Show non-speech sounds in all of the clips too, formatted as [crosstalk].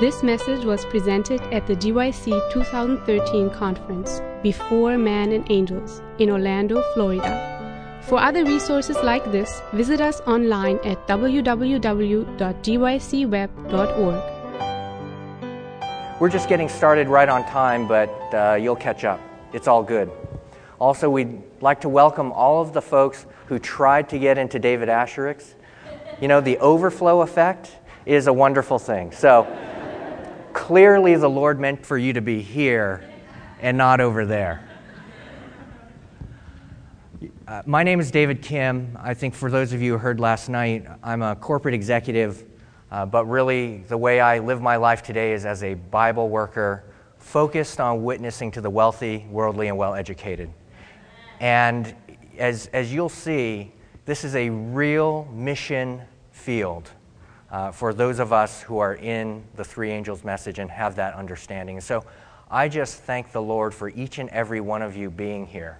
This message was presented at the GYC 2013 conference, Before Man and Angels, in Orlando, Florida. For other resources like this, visit us online at www.gycweb.org. We're just getting started right on time, but uh, you'll catch up. It's all good. Also, we'd like to welcome all of the folks who tried to get into David Asscherick. You know, the overflow effect is a wonderful thing. So, clearly, the Lord meant for you to be here and not over there. Uh, my name is David Kim. I think for those of you who heard last night, I'm a corporate executive, uh, but really the way I live my life today is as a Bible worker focused on witnessing to the wealthy, worldly, and well educated. And as, as you'll see, this is a real mission field uh, for those of us who are in the three angels message and have that understanding. so I just thank the Lord for each and every one of you being here.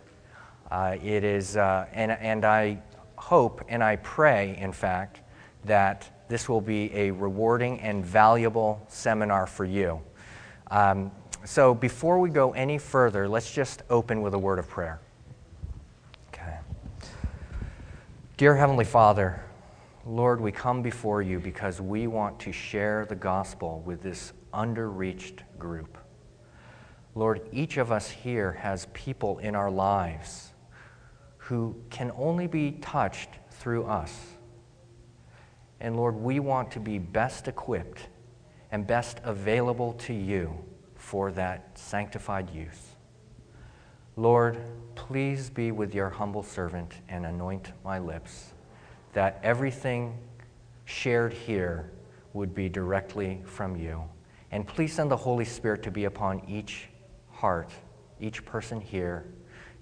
Uh, it is, uh, and, and I hope and I pray, in fact, that this will be a rewarding and valuable seminar for you. Um, so before we go any further, let's just open with a word of prayer. Okay. Dear Heavenly Father, Lord, we come before you because we want to share the gospel with this underreached group. Lord, each of us here has people in our lives who can only be touched through us. And Lord, we want to be best equipped and best available to you for that sanctified use. Lord, please be with your humble servant and anoint my lips, that everything shared here would be directly from you. And please send the Holy Spirit to be upon each heart, each person here,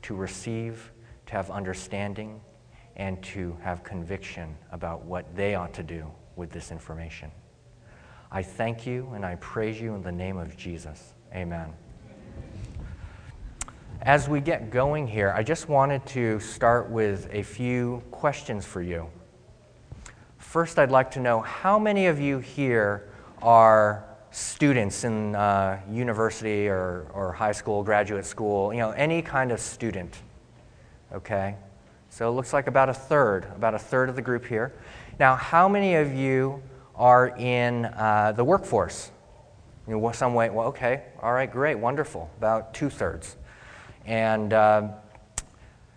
to receive, to have understanding, and to have conviction about what they ought to do with this information. I thank you and I praise you in the name of Jesus. Amen. As we get going here, I just wanted to start with a few questions for you. First, I'd like to know how many of you here are students in uh, university or, or high school, graduate school, you know, any kind of student. Okay? So it looks like about a third, about a third of the group here. Now, how many of you are in uh, the workforce? You know, some way, well, okay, all right, great, wonderful, about two thirds and uh,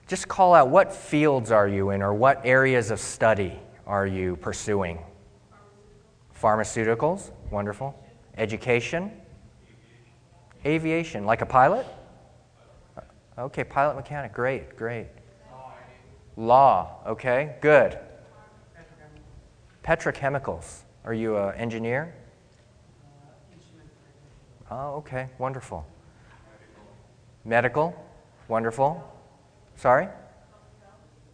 just call out what fields are you in or what areas of study are you pursuing? Pharmaceuticals, wonderful. Education? Aviation, like a pilot? Okay, pilot mechanic, great, great. Law, okay, good. Petrochemicals, are you an engineer? Oh, okay, wonderful. Medical, wonderful. Sorry?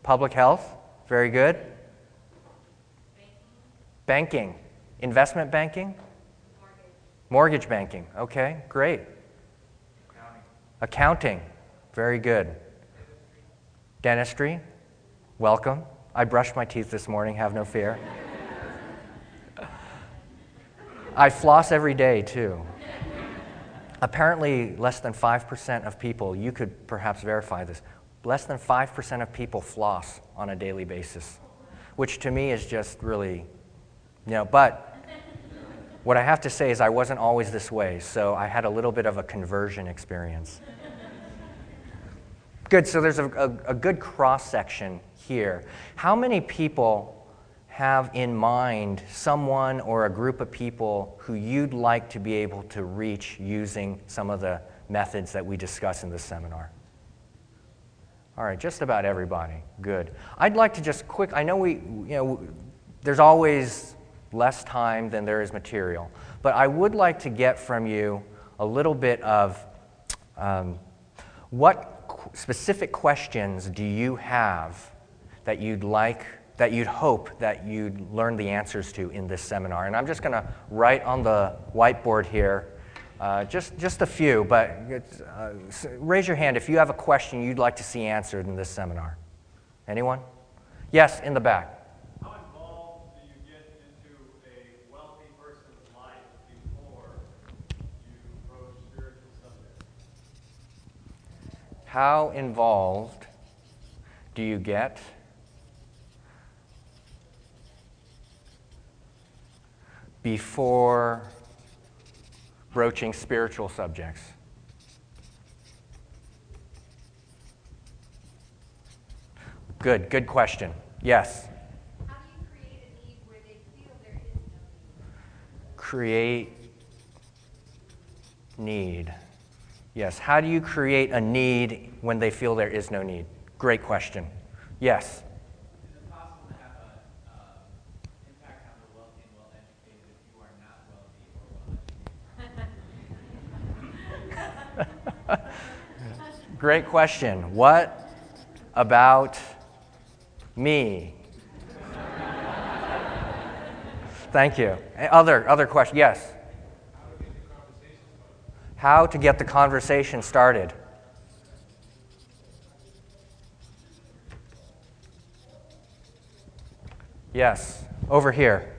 Public health, very good. Banking, investment banking? Mortgage banking, okay, great. Accounting. Accounting, very good. Dentistry, welcome. I brushed my teeth this morning, have no fear. [laughs] I floss every day too. Apparently, less than 5% of people, you could perhaps verify this, less than 5% of people floss on a daily basis, which to me is just really, you know, but what I have to say is I wasn't always this way, so I had a little bit of a conversion experience. good, so there's a, a, a good cross section here. How many people have in mind someone or a group of people who you'd like to be able to reach using some of the methods that we discuss in this seminar? All right, just about everybody. Good. I'd like to just quick, I know we, you know, there's always less time than there is material, but I would like to get from you a little bit of um, what specific questions do you have that you'd like that you'd hope that you'd learn the answers to in this seminar. And I'm just going to write on the whiteboard here uh, just, just a few, but uh, raise your hand if you have a question you'd like to see answered in this seminar. Anyone? Yes, in the back. How involved do you get into a wealthy person's life before How involved do you get? Before broaching spiritual subjects. Good, good question. Yes. How do you create a need Yes. How do you create a need when they feel there is no need? Great question. Yes. Is it possible to have an uh, impact on the wealthy and well-educated if you are not wealthy or well-educated? [laughs] Great question. What about me? Thank you. Other other question? Yes. How to get the conversation started? Yes, over here.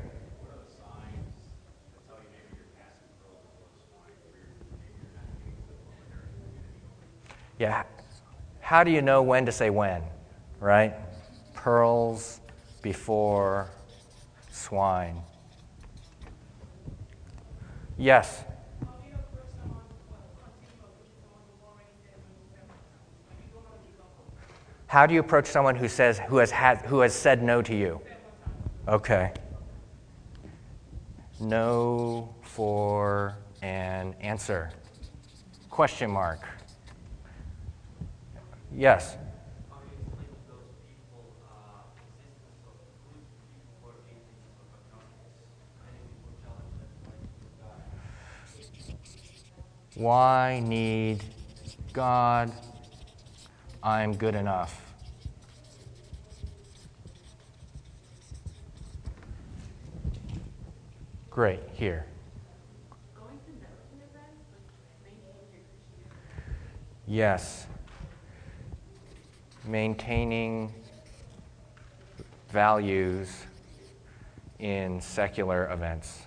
Yeah. How do you know when to say when, right? Pearls before swine. Yes. How do you approach someone who says who has had who has said no to you? Okay. No for an answer. Question mark. Yes. Why need God? I'm good enough. Great, here. Yes. Maintaining values in secular events.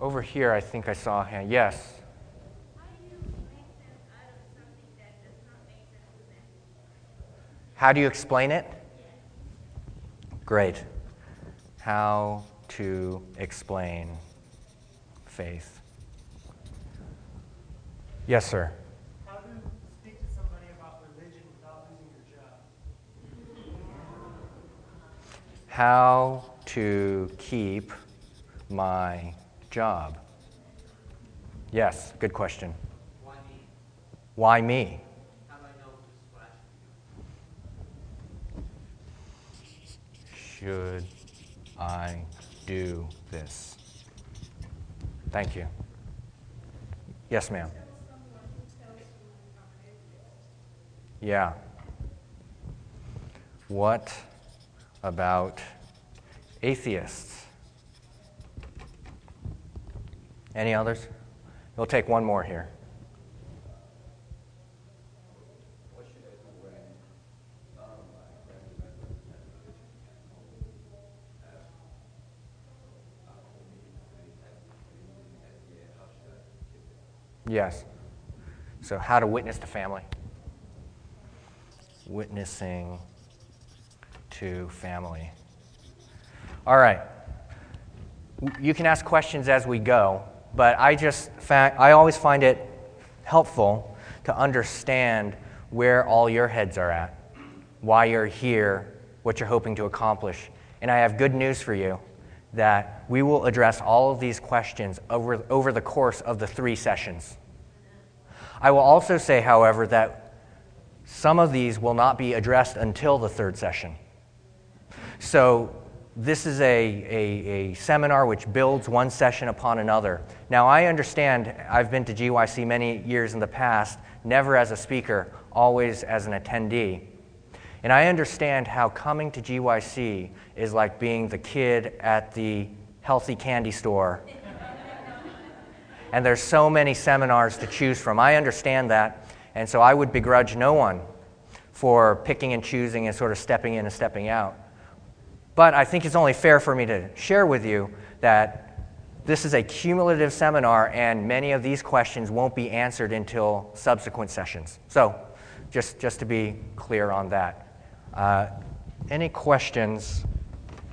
Over here, I think I saw a hand. Yes. How do you make sense out of something that does not make sense to them? How do you explain it? Great. How to explain faith. Yes, sir. How to speak to somebody about religion without losing your job? How to keep my job. Yes, good question. Why me? Why me? How do I know to splash? Should I do this? Thank you. Yes, ma'am. Yeah. What about atheists? Any others? We'll take one more here. Yes. So, how to witness to family? Witnessing to family. All right. You can ask questions as we go, but I just I always find it helpful to understand where all your heads are at, why you're here, what you're hoping to accomplish. And I have good news for you that we will address all of these questions over, over the course of the three sessions. I will also say, however, that some of these will not be addressed until the third session. So, this is a, a, a, seminar which builds one session upon another. Now, I understand I've been to GYC many years in the past, never as a speaker, always as an attendee. And I understand how coming to GYC is like being the kid at the healthy candy store. and there's so many seminars to choose from. I understand that. And so I would begrudge no one for picking and choosing and sort of stepping in and stepping out. But I think it's only fair for me to share with you that this is a cumulative seminar, and many of these questions won't be answered until subsequent sessions. So, just, just to be clear on that. Uh, any questions?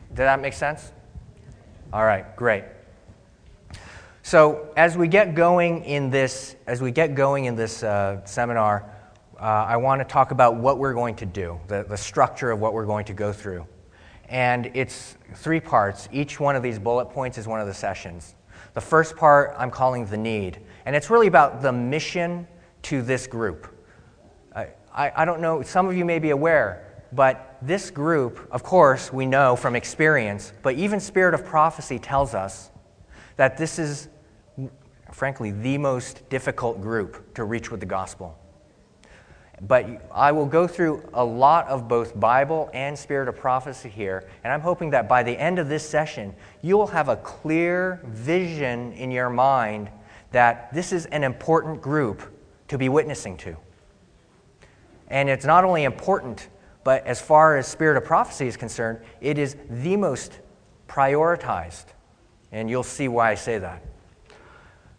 Did that make sense? All right, great. So as we get going in this, as we get going in this uh, seminar, uh, I want to talk about what we're going to do, the, the structure of what we're going to go through. And it's three parts. Each one of these bullet points is one of the sessions. The first part I'm calling the need, and it's really about the mission to this group. I, I, I don't know, some of you may be aware, but this group, of course, we know from experience, but even Spirit of Prophecy tells us that this is, frankly, the most difficult group to reach with the gospel. But I will go through a lot of both Bible and Spirit of Prophecy here, and I'm hoping that by the end of this session, you will have a clear vision in your mind that this is an important group to be witnessing to. And it's not only important, but as far as Spirit of Prophecy is concerned, it is the most prioritized. And you'll see why I say that.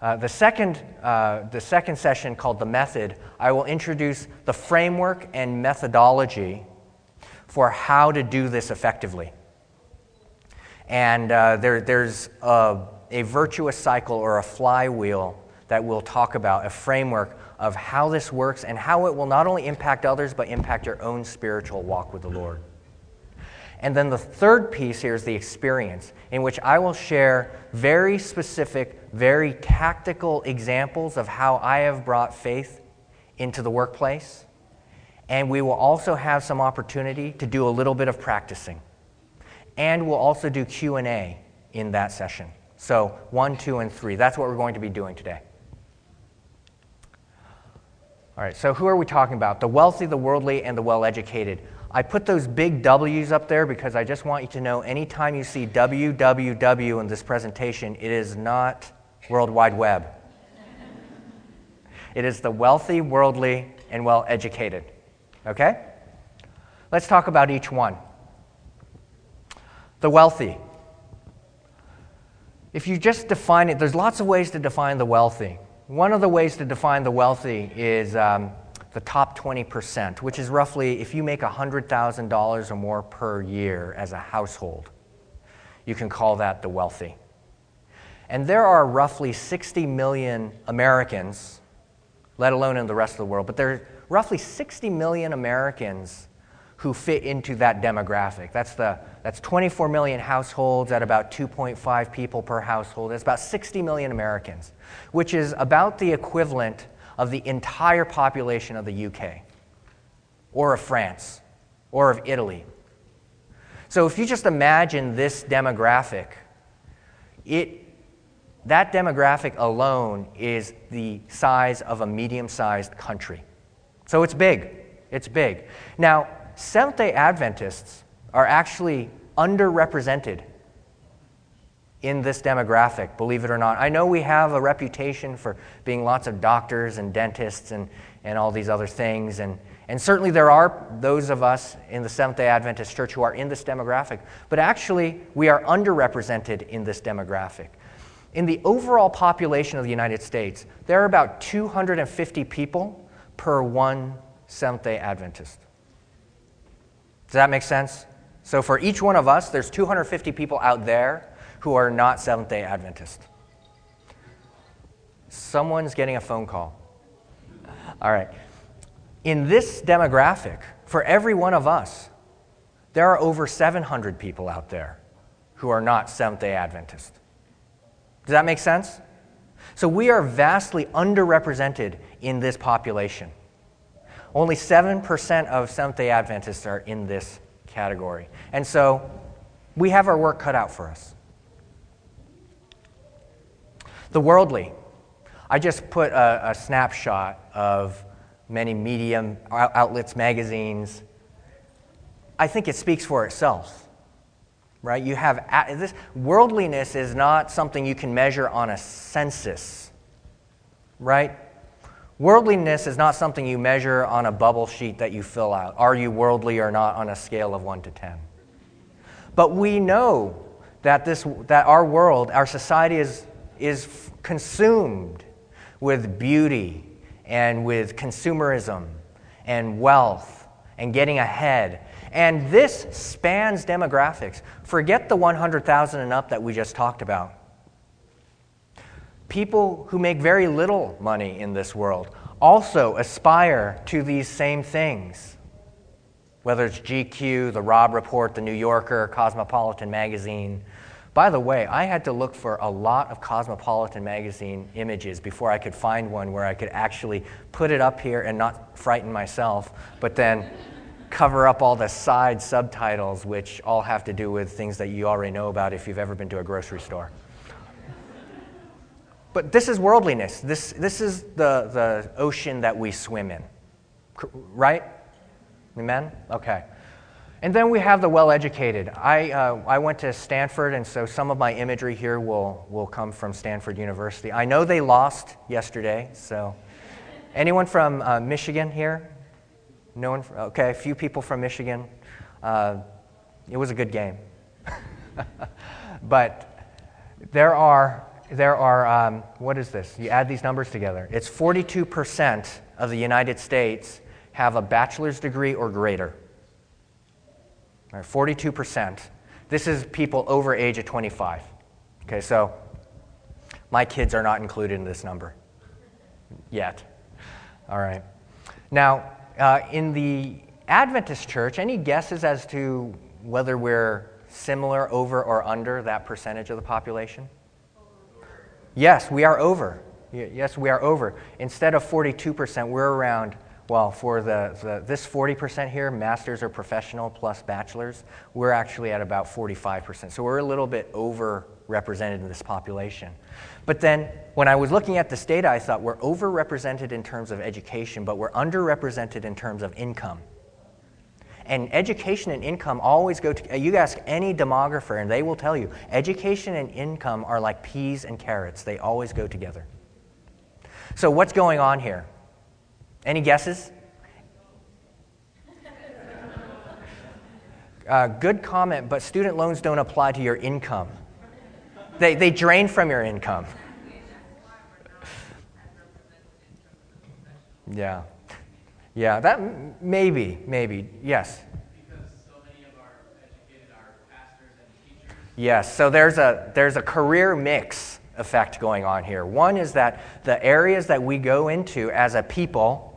Uh, the, second, uh, the second session, called The Method, I will introduce the framework and methodology for how to do this effectively. And uh, there, there's a, a virtuous cycle or a flywheel that we'll talk about, a framework of how this works and how it will not only impact others, but impact your own spiritual walk with the Lord. And then the third piece here is the experience, in which I will share very specific, very tactical examples of how I have brought faith into the workplace. And we will also have some opportunity to do a little bit of practicing. And we'll also do Q&A in that session. So 1, 2 and 3. That's what we're going to be doing today. All right, so who are we talking about? The wealthy, the worldly, and the well educated. I put those big W's up there because I just want you to know anytime you see www in this presentation, it is not World Wide Web. it is the wealthy, worldly, and well educated. Okay? Let's talk about each one. The wealthy. If you just define it, there's lots of ways to define the wealthy. One of the ways to define the wealthy is um, the top 20%, which is roughly if you make $100,000 or more per year as a household, you can call that the wealthy. And there are roughly 60 million Americans, let alone in the rest of the world, but there are roughly 60 million Americans who fit into that demographic. That's, the, that's 24 million households at about 2.5 people per household. That's about 60 million Americans, which is about the equivalent of the entire population of the UK, or of France, or of Italy. So if you just imagine this demographic, it, that demographic alone is the size of a medium sized country. So it's big. It's big. Now, Seventh day Adventists are actually underrepresented in this demographic, believe it or not. I know we have a reputation for being lots of doctors and dentists and, and all these other things, and, and certainly there are those of us in the Seventh day Adventist Church who are in this demographic, but actually we are underrepresented in this demographic. In the overall population of the United States, there are about 250 people per one Seventh day Adventist. Does that make sense? So for each one of us, there's 250 people out there who are not Seventh day Adventist. Someone's getting a phone call. All right. In this demographic, for every one of us, there are over 700 people out there who are not Seventh day Adventist. Does that make sense? So we are vastly underrepresented in this population. Only 7% of Seventh day Adventists are in this category. And so we have our work cut out for us. The worldly. I just put a, a snapshot of many medium outlets, magazines. I think it speaks for itself. Right? You have this worldliness is not something you can measure on a census. Right? Worldliness is not something you measure on a bubble sheet that you fill out. Are you worldly or not on a scale of 1 to 10? But we know that, this, that our world, our society is, is consumed with beauty and with consumerism and wealth and getting ahead. And this spans demographics. Forget the 100,000 and up that we just talked about. People who make very little money in this world also aspire to these same things. Whether it's GQ, the Robb Report, the New Yorker, Cosmopolitan Magazine. By the way, I had to look for a lot of Cosmopolitan Magazine images before I could find one where I could actually put it up here and not frighten myself, but then cover up all the side subtitles, which all have to do with things that you already know about if you've ever been to a grocery store. But this is worldliness. This, this is the, the ocean that we swim in. Right? Amen? Okay. And then we have the well educated. I, uh, I went to Stanford, and so some of my imagery here will, will come from Stanford University. I know they lost yesterday, so. Anyone from uh, Michigan here? No one? Okay, a few people from Michigan. Uh, it was a good game. [laughs] but there are there are, um, what is this? You add these numbers together. It's 42% of the United States have a bachelor's degree or greater. Right, 42%. This is people over age of 25. Okay, so my kids are not included in this number yet. All right. Now, uh, in the Adventist church, any guesses as to whether we're similar, over, or under that percentage of the population? Yes, we are over. Yes, we are over. Instead of 42%, we're around, well, for the, the, this 40% here, masters or professional plus bachelors, we're actually at about 45%. So we're a little bit overrepresented in this population. But then when I was looking at this data, I thought we're overrepresented in terms of education, but we're underrepresented in terms of income. And education and income always go to, uh, you ask any demographer, and they will tell you education and income are like peas and carrots, they always go together. So, what's going on here? Any guesses? Uh, good comment, but student loans don't apply to your income. They, they drain from your income. Yeah. Yeah, that maybe, maybe, yes. Because so many of our pastors and teachers. Yes, so there's a there's a career mix effect going on here. One is that the areas that we go into as a people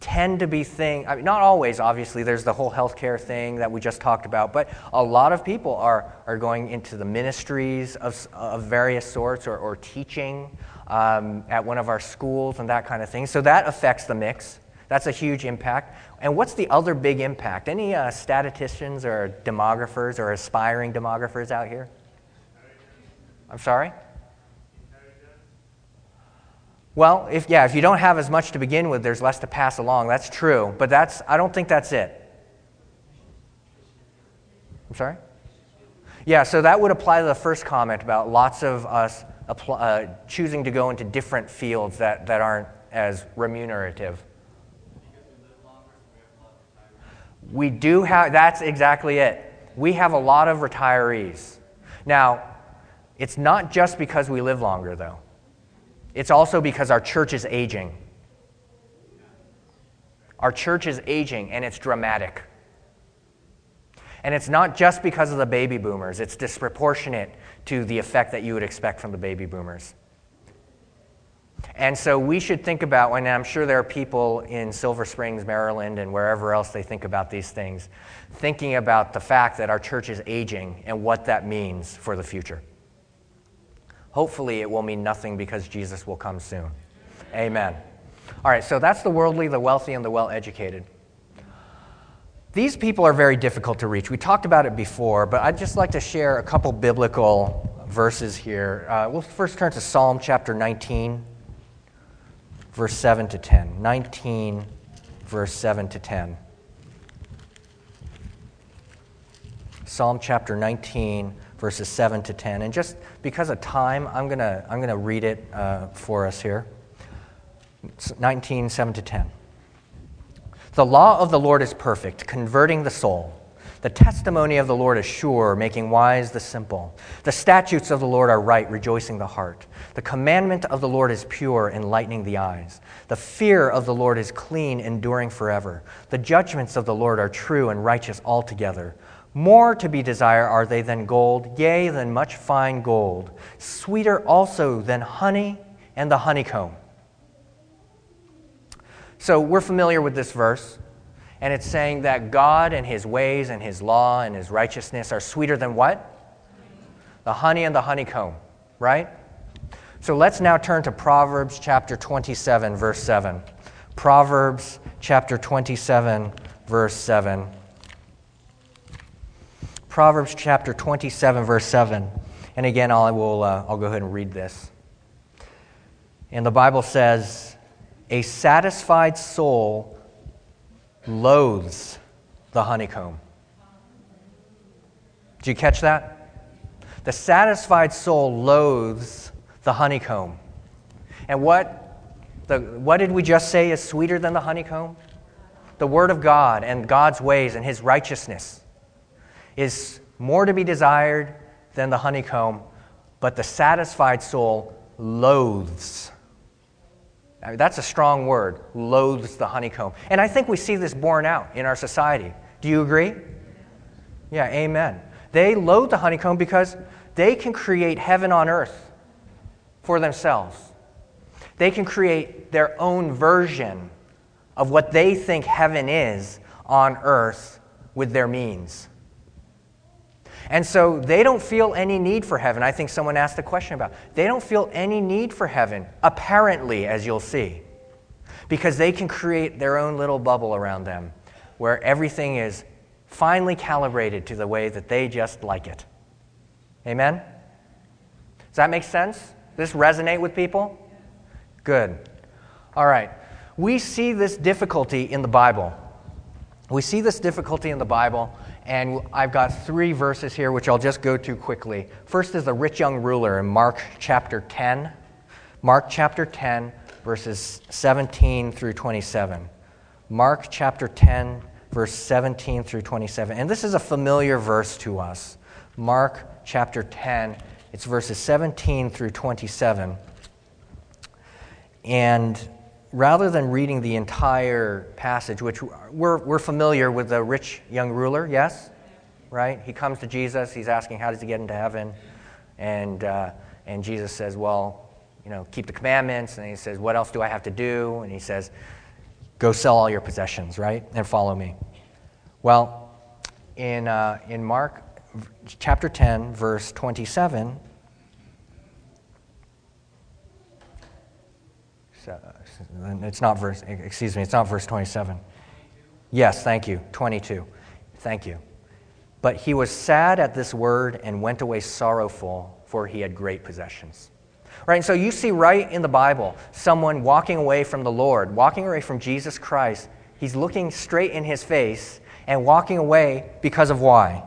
tend to be thing I mean, not always obviously there's the whole healthcare thing that we just talked about but a lot of people are, are going into the ministries of, of various sorts or, or teaching um, at one of our schools and that kind of thing so that affects the mix that's a huge impact. And what's the other big impact? Any uh, statisticians or demographers or aspiring demographers out here? I'm sorry? Well, if yeah, if you don't have as much to begin with, there's less to pass along. That's true, but that's I don't think that's it. I'm sorry? Yeah, so that would apply to the first comment about lots of us uh, choosing to go into different fields that, that aren't as remunerative. We do have, that's exactly it. We have a lot of retirees. Now, it's not just because we live longer, though, it's also because our church is aging. Our church is aging, and it's dramatic. And it's not just because of the baby boomers, it's disproportionate to the effect that you would expect from the baby boomers. And so we should think about, and I'm sure there are people in Silver Springs, Maryland, and wherever else they think about these things, thinking about the fact that our church is aging and what that means for the future. Hopefully, it will mean nothing because Jesus will come soon. Amen. All right, so that's the worldly, the wealthy, and the well educated. These people are very difficult to reach. We talked about it before, but I'd just like to share a couple biblical verses here. Uh, we'll first turn to Psalm chapter 19 verse 7 to 10. 19, verse 7 to 10. Psalm chapter 19, verses 7 to 10. And just because of time, I'm going to I'm to read it uh, for us here. It's 19, 7 to 10. The law of the Lord is perfect, converting the soul. The testimony of the Lord is sure, making wise the simple. The statutes of the Lord are right, rejoicing the heart. The commandment of the Lord is pure, enlightening the eyes. The fear of the Lord is clean, enduring forever. The judgments of the Lord are true and righteous altogether. More to be desired are they than gold, yea, than much fine gold, sweeter also than honey and the honeycomb. So we're familiar with this verse. And it's saying that God and his ways and his law and his righteousness are sweeter than what? The honey and the honeycomb, right? So let's now turn to Proverbs chapter 27, verse 7. Proverbs chapter 27, verse 7. Proverbs chapter 27, verse 7. And again, I will, uh, I'll go ahead and read this. And the Bible says, A satisfied soul loathes the honeycomb. Did you catch that? The satisfied soul loathes the honeycomb. And what, the, what did we just say is sweeter than the honeycomb? The Word of God and God's ways and His righteousness is more to be desired than the honeycomb, but the satisfied soul loathes I mean, that's a strong word, loathes the honeycomb. And I think we see this borne out in our society. Do you agree? Yeah, amen. They loathe the honeycomb because they can create heaven on earth for themselves. They can create their own version of what they think heaven is on earth with their means. And so they don't feel any need for heaven. I think someone asked a question about. They don't feel any need for heaven, apparently, as you'll see, because they can create their own little bubble around them where everything is finely calibrated to the way that they just like it. Amen? Does that make sense? Does this resonate with people? Good. All right. We see this difficulty in the Bible. We see this difficulty in the Bible and I've got three verses here, which I'll just go to quickly. First is the rich young ruler in Mark chapter 10. Mark chapter 10, verses 17 through 27. Mark chapter 10, verse 17 through 27. And this is a familiar verse to us. Mark chapter 10, it's verses 17 through 27. And rather than reading the entire passage, which we're, we're familiar with the rich young ruler, yes? Right? He comes to Jesus, he's asking, How does he get into heaven? And, uh, and Jesus says, Well, you know, keep the commandments. And he says, What else do I have to do? And he says, Go sell all your possessions, right? And follow me. Well, in, uh, in Mark chapter 10, verse 27, It's not verse, excuse me, it's not verse 27. Yes, thank you. 22. Thank you. But he was sad at this word and went away sorrowful, for he had great possessions. Right? And so you see right in the Bible someone walking away from the Lord, walking away from Jesus Christ. He's looking straight in his face and walking away because of why?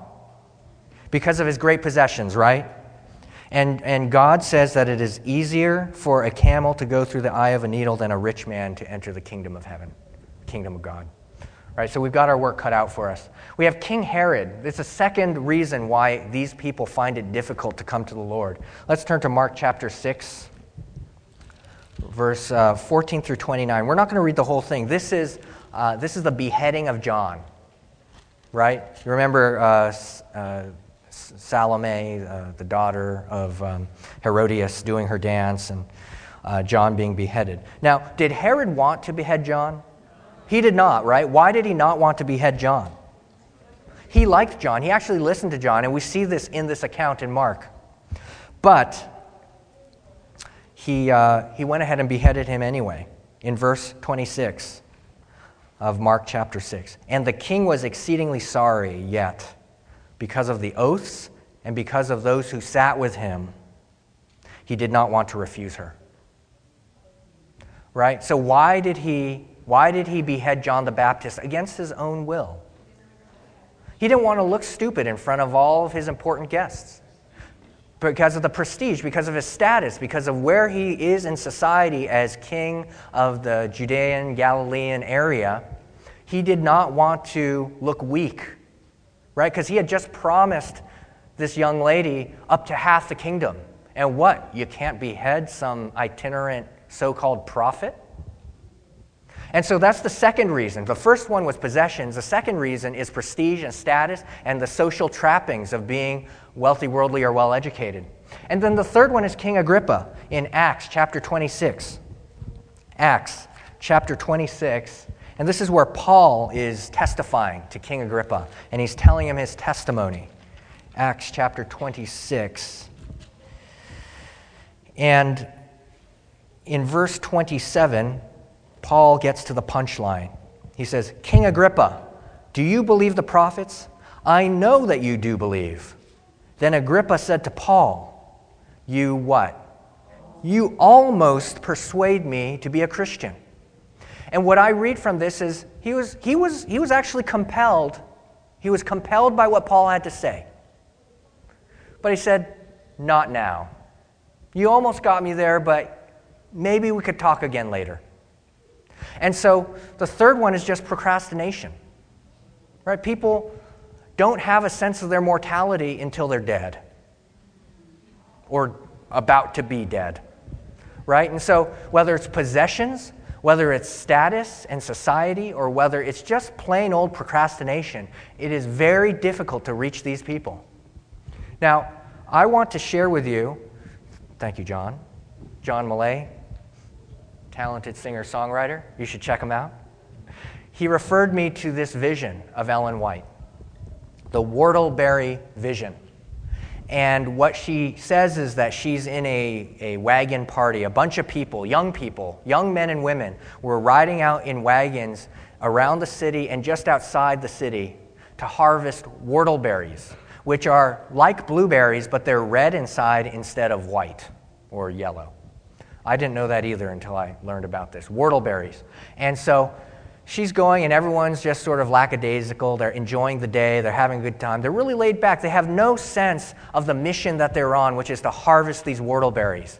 Because of his great possessions, right? And, and God says that it is easier for a camel to go through the eye of a needle than a rich man to enter the kingdom of heaven, kingdom of God. Right, so we've got our work cut out for us. We have King Herod. It's a second reason why these people find it difficult to come to the Lord. Let's turn to Mark chapter 6, verse uh, 14 through 29. We're not going to read the whole thing. This is, uh, this is the beheading of John, right? You remember uh, uh Salome, uh, the daughter of um, Herodias, doing her dance, and uh, John being beheaded. Now, did Herod want to behead John? He did not, right? Why did he not want to behead John? He liked John. He actually listened to John, and we see this in this account in Mark. But he, uh, he went ahead and beheaded him anyway in verse 26 of Mark chapter 6. And the king was exceedingly sorry, yet because of the oaths and because of those who sat with him, he did not want to refuse her. Right? So why did he why did he behead John the Baptist against his own will? He didn't want to look stupid in front of all of his important guests. Because of the prestige, because of his status, because of where he is in society as king of the Judean Galilean area, he did not want to look weak right? Because he had just promised this young lady up to half the kingdom. And what? You can't behead some itinerant so called prophet? And so that's the second reason. The first one was possessions. The second reason is prestige and status and the social trappings of being wealthy, worldly, or well educated. And then the third one is King Agrippa in Acts chapter 26. Acts chapter 26. And this is where Paul is testifying to King Agrippa, and he's telling him his testimony. Acts chapter 26. And in verse 27, Paul gets to the punchline. He says, King Agrippa, do you believe the prophets? I know that you do believe. Then Agrippa said to Paul, You what? You almost persuade me to be a Christian. And what I read from this is he was, he was, he was actually compelled. He was compelled by what Paul had to say. But he said, Not now. You almost got me there, but maybe we could talk again later. And so the third one is just procrastination. Right? People don't have a sense of their mortality until they're dead or about to be dead. Right? And so whether it's possessions, whether it's status and society, or whether it's just plain old procrastination, it is very difficult to reach these people. Now, I want to share with you, thank you, John, John Millay, talented singer songwriter. You should check him out. He referred me to this vision of Ellen White, the whortleberry vision. And what she says is that she's in a, a wagon party. A bunch of people, young people, young men and women, were riding out in wagons around the city and just outside the city to harvest whortleberries, which are like blueberries, but they're red inside instead of white or yellow. I didn't know that either until I learned about this. Whortleberries. And so she's going, and everyone's just sort of lackadaisical. They're enjoying the day, they're having a good time. They're really laid back. They have no sense of the mission that they're on, which is to harvest these whortleberries.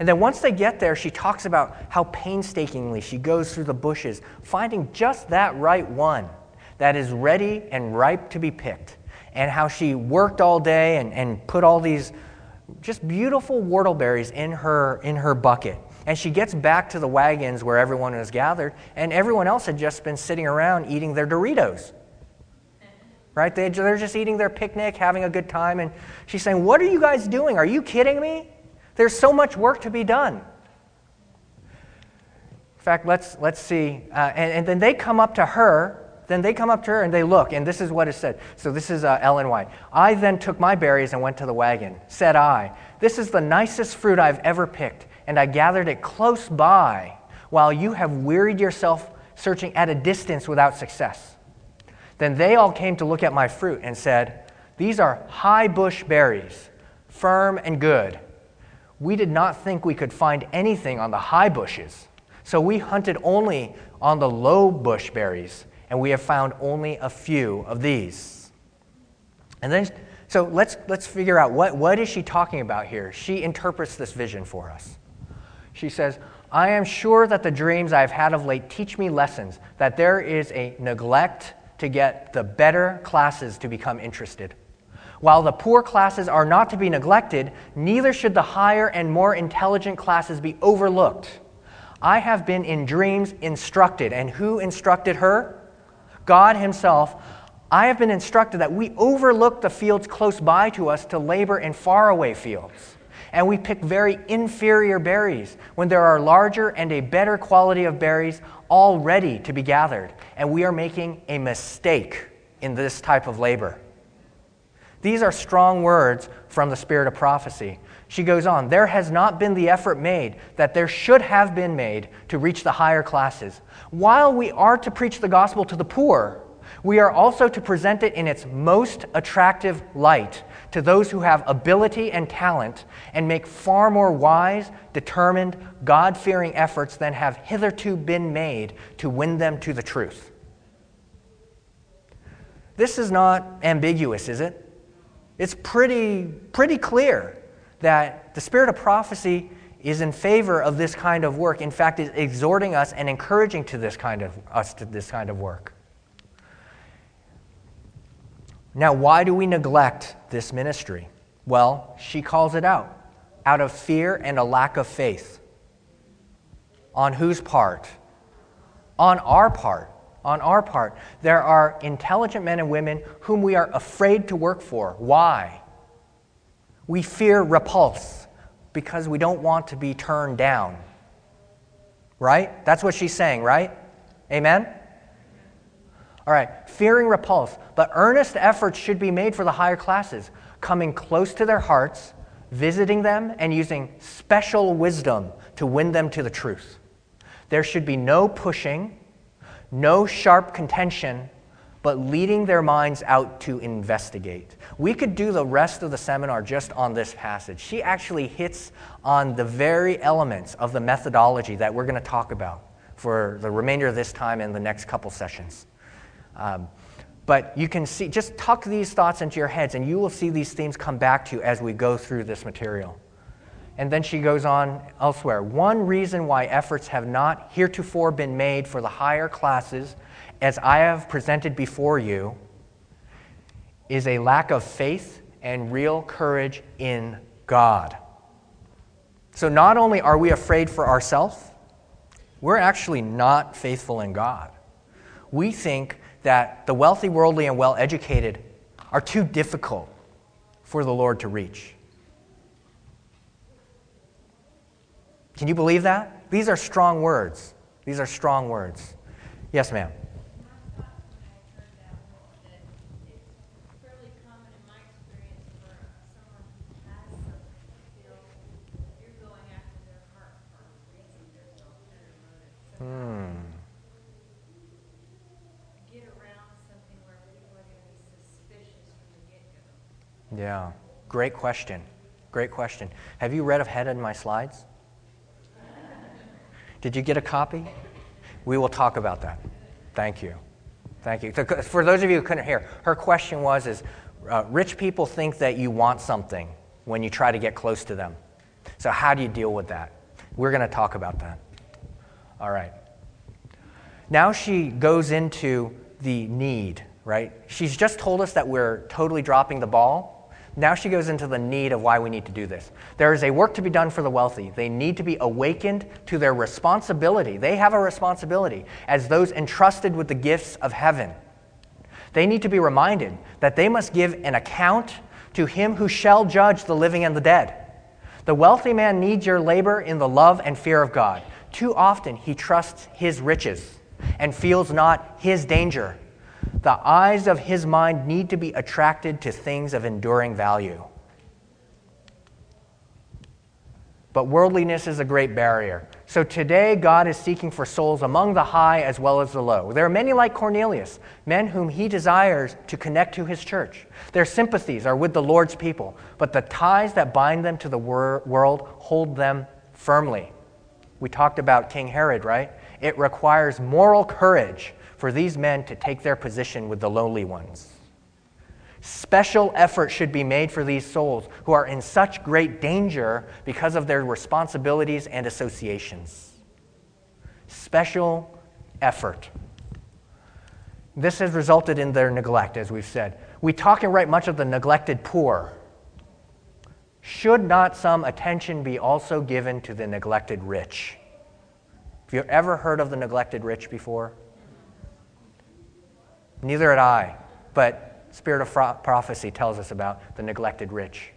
And then once they get there, she talks about how painstakingly she goes through the bushes, finding just that right one that is ready and ripe to be picked, and how she worked all day and, and put all these just beautiful whortleberries in her, in her bucket. And she gets back to the wagons where everyone was gathered, and everyone else had just been sitting around eating their Doritos. Right? They, they're just eating their picnic, having a good time. And she's saying, What are you guys doing? Are you kidding me? There's so much work to be done. In fact, let's, let's see. Uh, and, and then they come up to her then they come up to her and they look, and this is what is said. So this is uh, Ellen White. I then took my berries and went to the wagon. Said I, This is the nicest fruit I've ever picked, and I gathered it close by, while you have wearied yourself searching at a distance without success. Then they all came to look at my fruit and said, These are high bush berries, firm and good. We did not think we could find anything on the high bushes, so we hunted only on the low bush berries and we have found only a few of these. And then, so let's, let's figure out what, what is she talking about here? She interprets this vision for us. She says, I am sure that the dreams I have had of late teach me lessons, that there is a neglect to get the better classes to become interested. While the poor classes are not to be neglected, neither should the higher and more intelligent classes be overlooked. I have been in dreams instructed. And who instructed her? God Himself, I have been instructed that we overlook the fields close by to us to labor in faraway fields. And we pick very inferior berries when there are larger and a better quality of berries all ready to be gathered. And we are making a mistake in this type of labor. These are strong words from the spirit of prophecy. She goes on, there has not been the effort made that there should have been made to reach the higher classes. While we are to preach the gospel to the poor, we are also to present it in its most attractive light to those who have ability and talent and make far more wise, determined, God fearing efforts than have hitherto been made to win them to the truth. This is not ambiguous, is it? It's pretty, pretty clear that the spirit of prophecy is in favor of this kind of work. In fact, is exhorting us and encouraging to this kind of us to this kind of work. Now, why do we neglect this ministry? Well, she calls it out out of fear and a lack of faith. On whose part? On our part. On our part. There are intelligent men and women whom we are afraid to work for. Why? We fear repulse because we don't want to be turned down. Right? That's what she's saying, right? Amen? All right, fearing repulse, but earnest efforts should be made for the higher classes, coming close to their hearts, visiting them, and using special wisdom to win them to the truth. There should be no pushing, no sharp contention, but leading their minds out to investigate. We could do the rest of the seminar just on this passage. She actually hits on the very elements of the methodology that we're going to talk about for the remainder of this time and the next couple sessions. Um, but you can see, just tuck these thoughts into your heads, and you will see these themes come back to you as we go through this material. And then she goes on elsewhere. One reason why efforts have not heretofore been made for the higher classes, as I have presented before you, is a lack of faith and real courage in God. So, not only are we afraid for ourselves, we're actually not faithful in God. We think that the wealthy, worldly, and well educated are too difficult for the Lord to reach. Can you believe that? These are strong words. These are strong words. Yes, ma'am. fairly common in my experience for someone who has something to feel you're going after their heart for a reason, there's no ulterior motive. So get around something where people are going to be suspicious from the get-go. Yeah. Great question. Great question. Have you read ahead in my slides? Did you get a copy? We will talk about that. Thank you. Thank you. For those of you who couldn't hear, her question was is uh, rich people think that you want something when you try to get close to them. So how do you deal with that? We're going to talk about that. All right. Now she goes into the need, right? She's just told us that we're totally dropping the ball. Now she goes into the need of why we need to do this. There is a work to be done for the wealthy. They need to be awakened to their responsibility. They have a responsibility as those entrusted with the gifts of heaven. They need to be reminded that they must give an account to him who shall judge the living and the dead. The wealthy man needs your labor in the love and fear of God. Too often he trusts his riches and feels not his danger. The eyes of his mind need to be attracted to things of enduring value. But worldliness is a great barrier. So today, God is seeking for souls among the high as well as the low. There are many like Cornelius, men whom he desires to connect to his church. Their sympathies are with the Lord's people, but the ties that bind them to the wor- world hold them firmly. We talked about King Herod, right? It requires moral courage for these men to take their position with the lowly ones. Special effort should be made for these souls who are in such great danger because of their responsibilities and associations. Special effort. This has resulted in their neglect, as we've said. We talk and write much of the neglected poor. Should not some attention be also given to the neglected rich? Have you ever heard of the neglected rich before? Neither had I, but Spirit of Prophecy tells us about the neglected rich.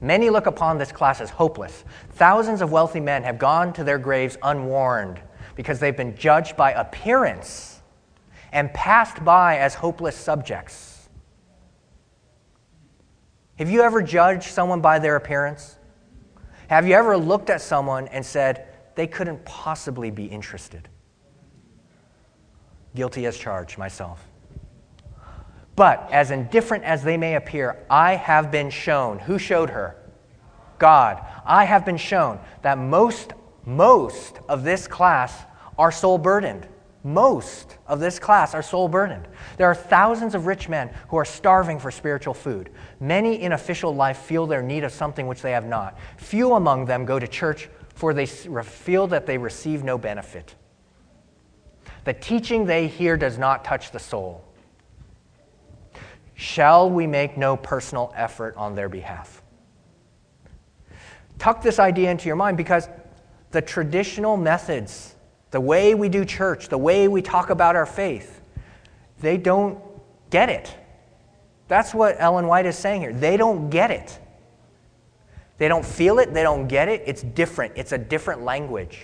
Many look upon this class as hopeless. Thousands of wealthy men have gone to their graves unwarned because they've been judged by appearance and passed by as hopeless subjects. Have you ever judged someone by their appearance? Have you ever looked at someone and said, they couldn't possibly be interested? Guilty as charged, myself. But as indifferent as they may appear, I have been shown. Who showed her? God. I have been shown that most, most of this class are soul burdened. Most of this class are soul burdened. There are thousands of rich men who are starving for spiritual food. Many in official life feel their need of something which they have not. Few among them go to church, for they feel that they receive no benefit. The teaching they hear does not touch the soul. shall we make no personal effort on their behalf? Tuck this idea into your mind because the traditional methods, the way we do church, the way we talk about our faith, they don't get it. That's what Ellen White is saying here. They don't get it. They don't feel it, they don't get it. It's different. It's a different language.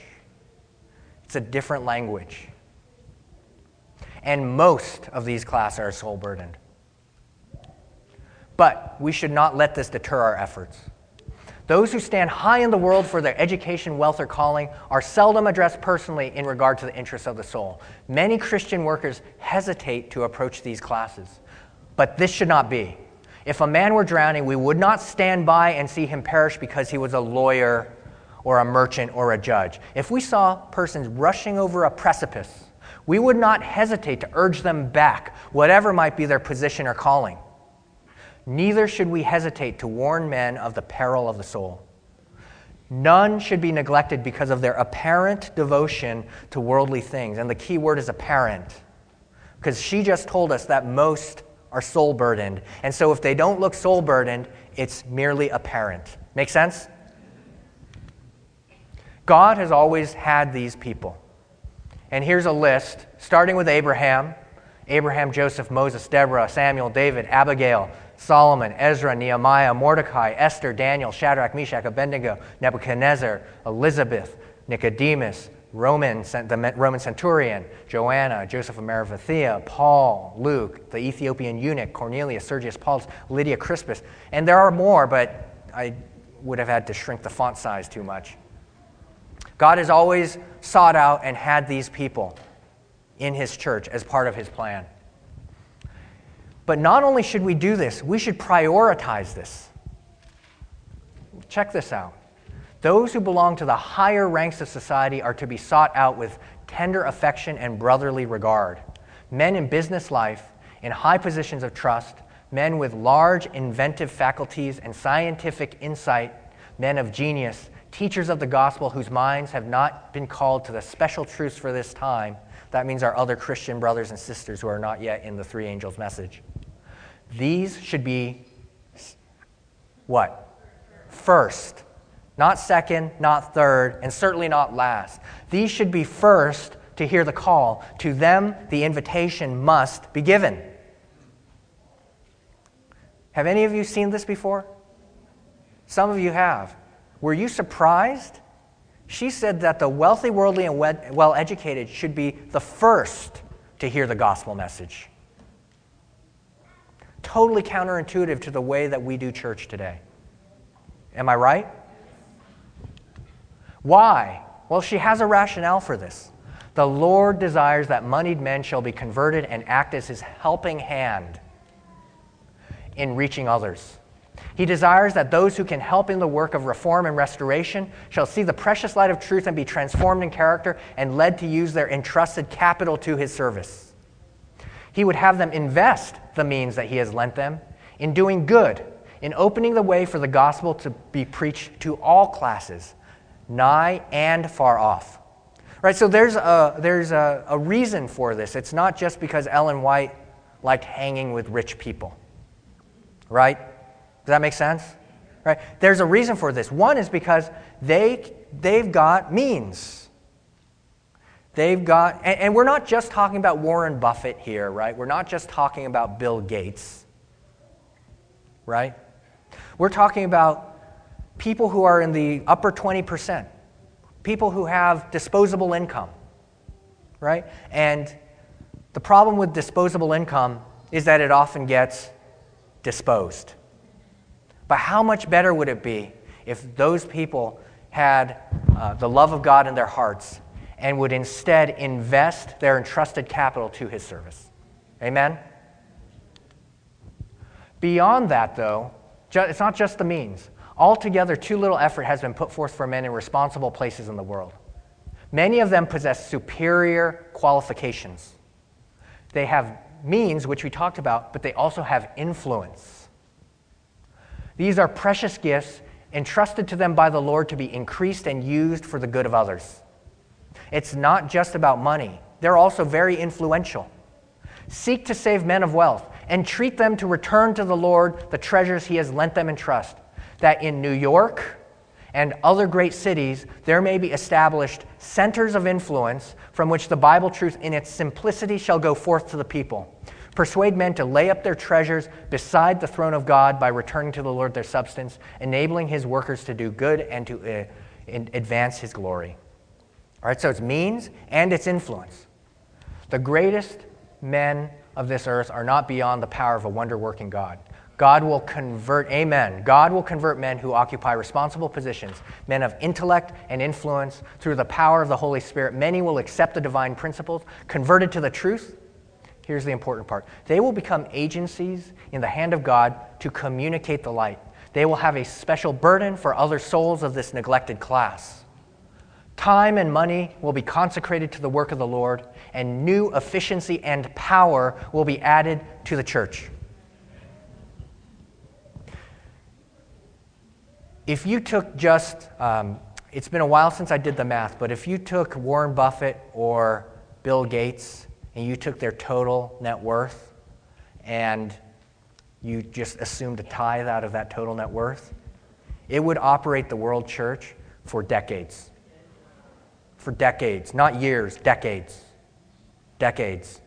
It's a different language. And most of these classes are soul burdened. But we should not let this deter our efforts. Those who stand high in the world for their education, wealth, or calling are seldom addressed personally in regard to the interests of the soul. Many Christian workers hesitate to approach these classes. But this should not be. If a man were drowning, we would not stand by and see him perish because he was a lawyer or a merchant or a judge. If we saw persons rushing over a precipice, we would not hesitate to urge them back, whatever might be their position or calling. Neither should we hesitate to warn men of the peril of the soul. None should be neglected because of their apparent devotion to worldly things. And the key word is apparent, because she just told us that most are soul burdened. And so if they don't look soul burdened, it's merely apparent. Make sense? God has always had these people. And here's a list, starting with Abraham Abraham, Joseph, Moses, Deborah, Samuel, David, Abigail, Solomon, Ezra, Nehemiah, Mordecai, Esther, Daniel, Shadrach, Meshach, Abednego, Nebuchadnezzar, Elizabeth, Nicodemus, Roman, the Roman centurion, Joanna, Joseph of Arimathea, Paul, Luke, the Ethiopian eunuch, Cornelius, Sergius Paulus, Lydia Crispus. And there are more, but I would have had to shrink the font size too much. God has always sought out and had these people in his church as part of his plan. But not only should we do this, we should prioritize this. Check this out. Those who belong to the higher ranks of society are to be sought out with tender affection and brotherly regard. Men in business life, in high positions of trust, men with large inventive faculties and scientific insight, men of genius, teachers of the gospel whose minds have not been called to the special truths for this time. That means our other Christian brothers and sisters who are not yet in the three angels' message. These should be what? First. Not second, not third, and certainly not last. These should be first to hear the call. To them, the invitation must be given. Have any of you seen this before? Some of you have. Were you surprised? She said that the wealthy, worldly, and well educated should be the first to hear the gospel message. Totally counterintuitive to the way that we do church today. Am I right? Why? Well, she has a rationale for this. The Lord desires that moneyed men shall be converted and act as his helping hand in reaching others. He desires that those who can help in the work of reform and restoration shall see the precious light of truth and be transformed in character and led to use their entrusted capital to his service. He would have them invest the means that he has lent them in doing good, in opening the way for the gospel to be preached to all classes, nigh and far off. Right, so there's a, there's a, a reason for this. It's not just because Ellen White liked hanging with rich people, right? Does that make sense? Right? There's a reason for this. One is because they, they've got means. They've got, and, and we're not just talking about Warren Buffett here, right? We're not just talking about Bill Gates, right? We're talking about people who are in the upper 20%, people who have disposable income, right? And the problem with disposable income is that it often gets disposed. But how much better would it be if those people had uh, the love of God in their hearts and would instead invest their entrusted capital to his service? Amen? Beyond that, though, it's not just the means. Altogether, too little effort has been put forth for men in responsible places in the world. Many of them possess superior qualifications. They have means, which we talked about, but they also have influence. These are precious gifts entrusted to them by the Lord to be increased and used for the good of others. It's not just about money, they're also very influential. Seek to save men of wealth entreat them to return to the Lord the treasures he has lent them in trust, that in New York and other great cities there may be established centers of influence from which the Bible truth in its simplicity shall go forth to the people. Persuade men to lay up their treasures beside the throne of God by returning to the Lord their substance, enabling his workers to do good and to uh, advance his glory. All right, so it's means and its influence. The greatest men of this earth are not beyond the power of a wonder working God. God will convert, amen. God will convert men who occupy responsible positions, men of intellect and influence through the power of the Holy Spirit. Many will accept the divine principles, converted to the truth. Here's the important part they will become agencies in the hand of God to communicate the light. They will have a special burden for other souls of this neglected class. Time and money will be consecrated to the work of the Lord, and new efficiency and power will be added to the church. If you took just, um, it's been a while since I did the math, but if you took Warren Buffett or Bill Gates and you took their total net worth and you just assumed a tithe out of that total net worth, it would operate the world church for decades for decades, not years, decades. Decades.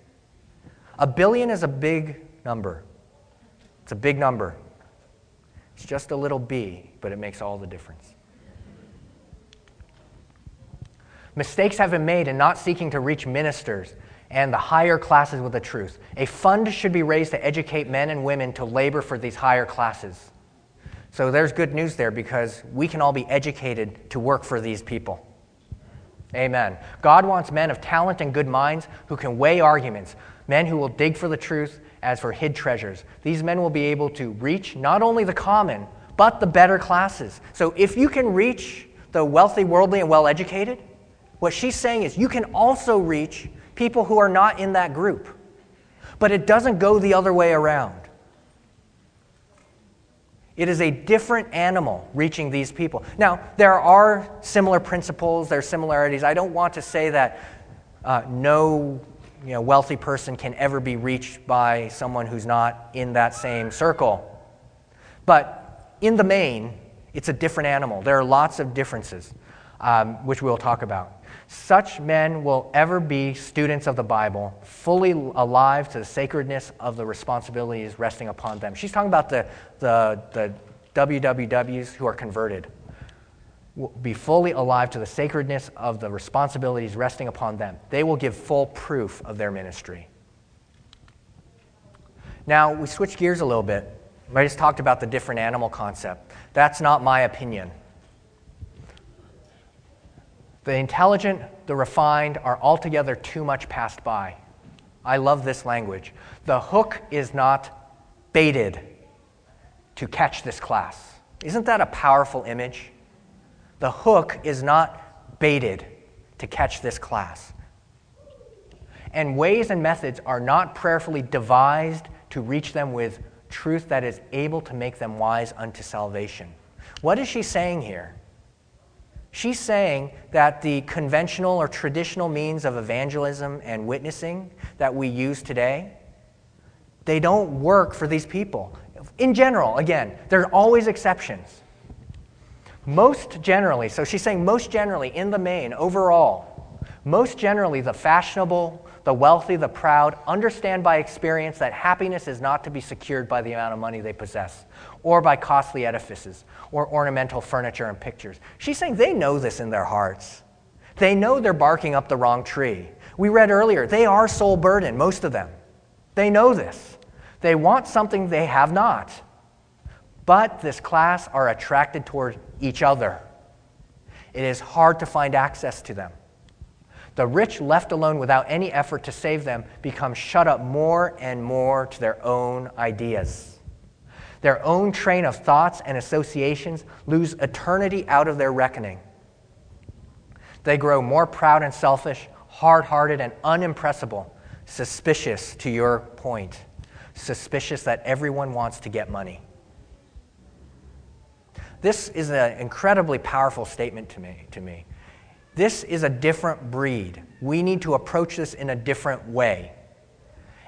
A billion is a big number. It's a big number. It's just a little b, but it makes all the difference. Mistakes have been made in not seeking to reach ministers and the higher classes with the truth. A fund should be raised to educate men and women to labor for these higher classes. So there's good news there because we can all be educated to work for these people. Amen. God wants men of talent and good minds who can weigh arguments, men who will dig for the truth as for hid treasures. These men will be able to reach not only the common, but the better classes. So if you can reach the wealthy, worldly, and well educated, what she's saying is you can also reach people who are not in that group. But it doesn't go the other way around. It is a different animal reaching these people. Now, there are similar principles, there are similarities. I don't want to say that uh, no you know, wealthy person can ever be reached by someone who's not in that same circle. But in the main, it's a different animal. There are lots of differences, um, which we'll talk about. Such men will ever be students of the Bible, fully alive to the sacredness of the responsibilities resting upon them. She's talking about the, the, the WWWs who are converted. Will be fully alive to the sacredness of the responsibilities resting upon them. They will give full proof of their ministry. Now, we switch gears a little bit. I just talked about the different animal concept. That's not my opinion. The intelligent, the refined are altogether too much passed by. I love this language. The hook is not baited to catch this class. Isn't that a powerful image? The hook is not baited to catch this class. And ways and methods are not prayerfully devised to reach them with truth that is able to make them wise unto salvation. What is she saying here? She's saying that the conventional or traditional means of evangelism and witnessing that we use today, they don't work for these people. In general, again, there are always exceptions. Most generally, so she's saying most generally, in the main, overall, most generally, the fashionable, the wealthy, the proud understand by experience that happiness is not to be secured by the amount of money they possess or by costly edifices or ornamental furniture and pictures. She's saying they know this in their hearts. They know they're barking up the wrong tree. We read earlier, they are soul burdened, most of them. They know this. They want something they have not. But this class are attracted toward each other. It is hard to find access to them. The rich, left alone without any effort to save them, become shut up more and more to their own ideas. Their own train of thoughts and associations lose eternity out of their reckoning. They grow more proud and selfish, hard hearted and unimpressible, suspicious to your point, suspicious that everyone wants to get money. This is an incredibly powerful statement to me, to me. This is a different breed. We need to approach this in a different way.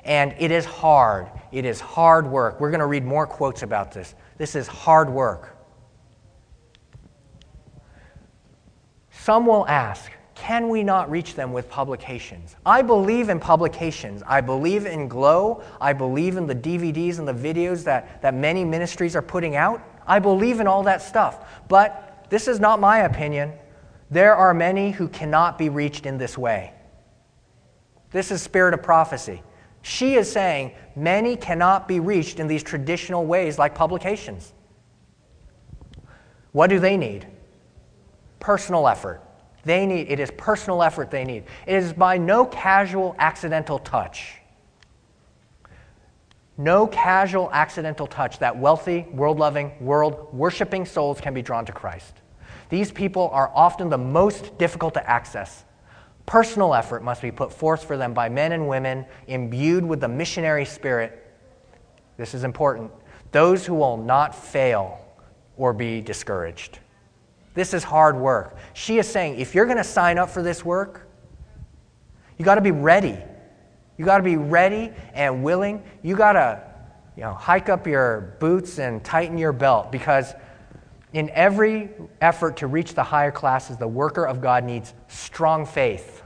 And it is hard. It is hard work. We're going to read more quotes about this. This is hard work. Some will ask, can we not reach them with publications? I believe in publications. I believe in Glow. I believe in the DVDs and the videos that, that many ministries are putting out. I believe in all that stuff. But this is not my opinion. There are many who cannot be reached in this way. This is spirit of prophecy. She is saying many cannot be reached in these traditional ways like publications. What do they need? Personal effort. They need it is personal effort they need. It is by no casual accidental touch. No casual accidental touch that wealthy, world-loving, world-worshiping souls can be drawn to Christ. These people are often the most difficult to access. Personal effort must be put forth for them by men and women imbued with the missionary spirit. This is important. Those who will not fail or be discouraged. This is hard work. She is saying if you're going to sign up for this work, you got to be ready. You got to be ready and willing. You got to you know, hike up your boots and tighten your belt because in every effort to reach the higher classes, the worker of God needs strong faith.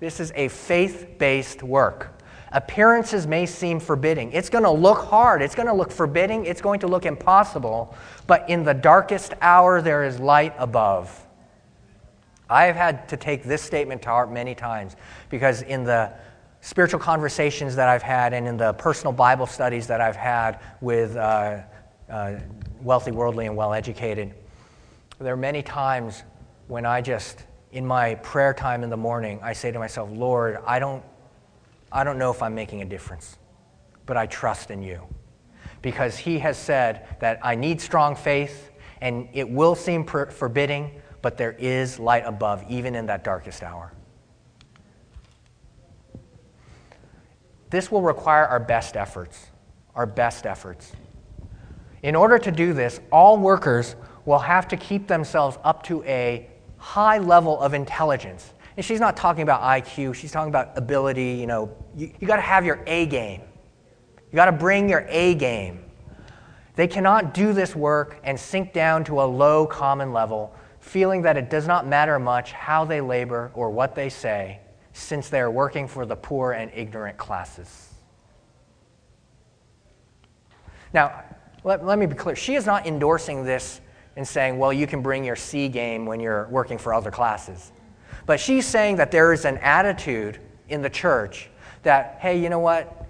This is a faith based work. Appearances may seem forbidding. It's going to look hard. It's going to look forbidding. It's going to look impossible. But in the darkest hour, there is light above. I have had to take this statement to heart many times because in the spiritual conversations that I've had and in the personal Bible studies that I've had with uh, uh, wealthy, worldly, and well educated, there are many times when I just, in my prayer time in the morning, I say to myself, Lord, I don't I don't know if I'm making a difference, but I trust in you. Because he has said that I need strong faith, and it will seem per- forbidding, but there is light above, even in that darkest hour. This will require our best efforts. Our best efforts. In order to do this, all workers will have to keep themselves up to a high level of intelligence and she's not talking about IQ, she's talking about ability. You know, you, you got to have your A game. You got to bring your A game. They cannot do this work and sink down to a low common level, feeling that it does not matter much how they labor or what they say, since they are working for the poor and ignorant classes. Now, let, let me be clear. She is not endorsing this and saying, well, you can bring your C game when you're working for other classes. But she's saying that there is an attitude in the church that, hey, you know what?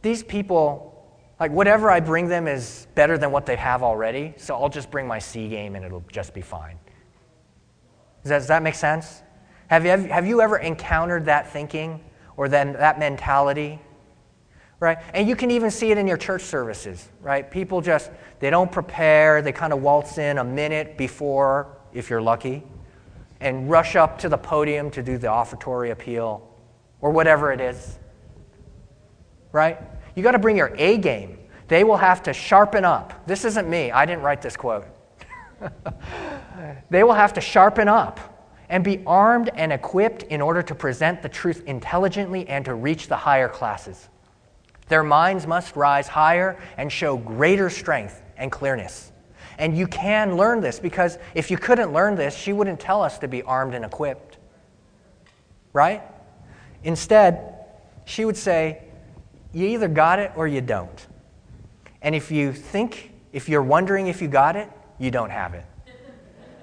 These people, like whatever I bring them is better than what they have already, so I'll just bring my C game and it'll just be fine. Does that, does that make sense? Have you, have you ever encountered that thinking or then that mentality? Right? And you can even see it in your church services, right? People just, they don't prepare, they kind of waltz in a minute before, if you're lucky and rush up to the podium to do the offertory appeal or whatever it is. Right? You got to bring your A game. They will have to sharpen up. This isn't me. I didn't write this quote. [laughs] they will have to sharpen up and be armed and equipped in order to present the truth intelligently and to reach the higher classes. Their minds must rise higher and show greater strength and clearness. And you can learn this because if you couldn't learn this, she wouldn't tell us to be armed and equipped. Right? Instead, she would say, You either got it or you don't. And if you think, if you're wondering if you got it, you don't have it.